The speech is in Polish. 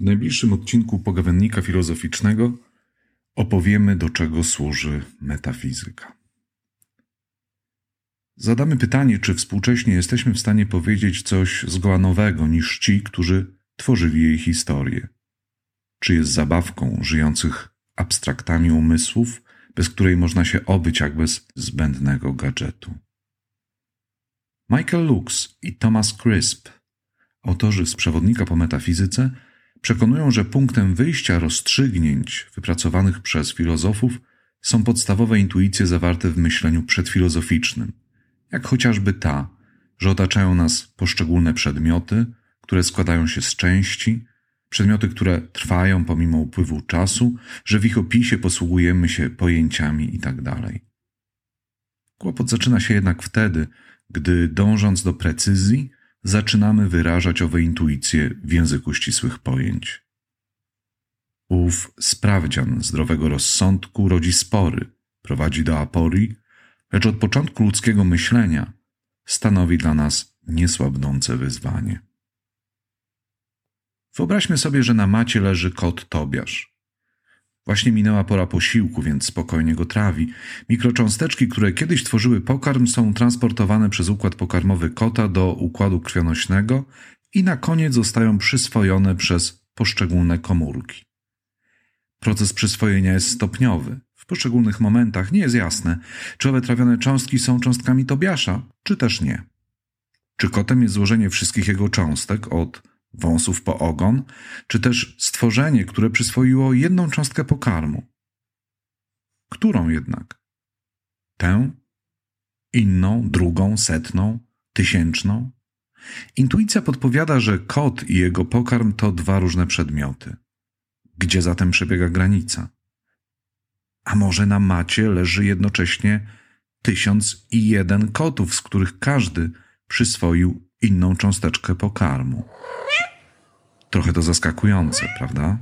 najbliższym odcinku pogawędnika filozoficznego opowiemy, do czego służy metafizyka. Zadamy pytanie, czy współcześnie jesteśmy w stanie powiedzieć coś zgoła nowego niż ci, którzy tworzyli jej historię. Czy jest zabawką żyjących abstraktami umysłów, bez której można się obyć jak bez zbędnego gadżetu. Michael Lux i Thomas Crisp, autorzy z przewodnika po metafizyce, przekonują, że punktem wyjścia rozstrzygnięć wypracowanych przez filozofów są podstawowe intuicje zawarte w myśleniu przedfilozoficznym, jak chociażby ta, że otaczają nas poszczególne przedmioty, które składają się z części, przedmioty, które trwają pomimo upływu czasu, że w ich opisie posługujemy się pojęciami itd. Tak Kłopot zaczyna się jednak wtedy, gdy dążąc do precyzji, zaczynamy wyrażać owe intuicje w języku ścisłych pojęć. Ów sprawdzian zdrowego rozsądku rodzi spory, prowadzi do aporii, lecz od początku ludzkiego myślenia stanowi dla nas niesłabnące wyzwanie. Wyobraźmy sobie, że na macie leży kot Tobiasz. Właśnie minęła pora posiłku, więc spokojnie go trawi. Mikrocząsteczki, które kiedyś tworzyły pokarm, są transportowane przez układ pokarmowy kota do układu krwionośnego i na koniec zostają przyswojone przez poszczególne komórki. Proces przyswojenia jest stopniowy. W poszczególnych momentach nie jest jasne, czy owe trawione cząstki są cząstkami Tobiasza, czy też nie. Czy kotem jest złożenie wszystkich jego cząstek od wąsów po ogon, czy też stworzenie, które przyswoiło jedną cząstkę pokarmu. Którą jednak? Tę? Inną, drugą, setną, tysięczną? Intuicja podpowiada, że kot i jego pokarm to dwa różne przedmioty. Gdzie zatem przebiega granica? A może na macie leży jednocześnie tysiąc i jeden kotów, z których każdy przyswoił inną cząsteczkę pokarmu. Trochę to zaskakujące, prawda?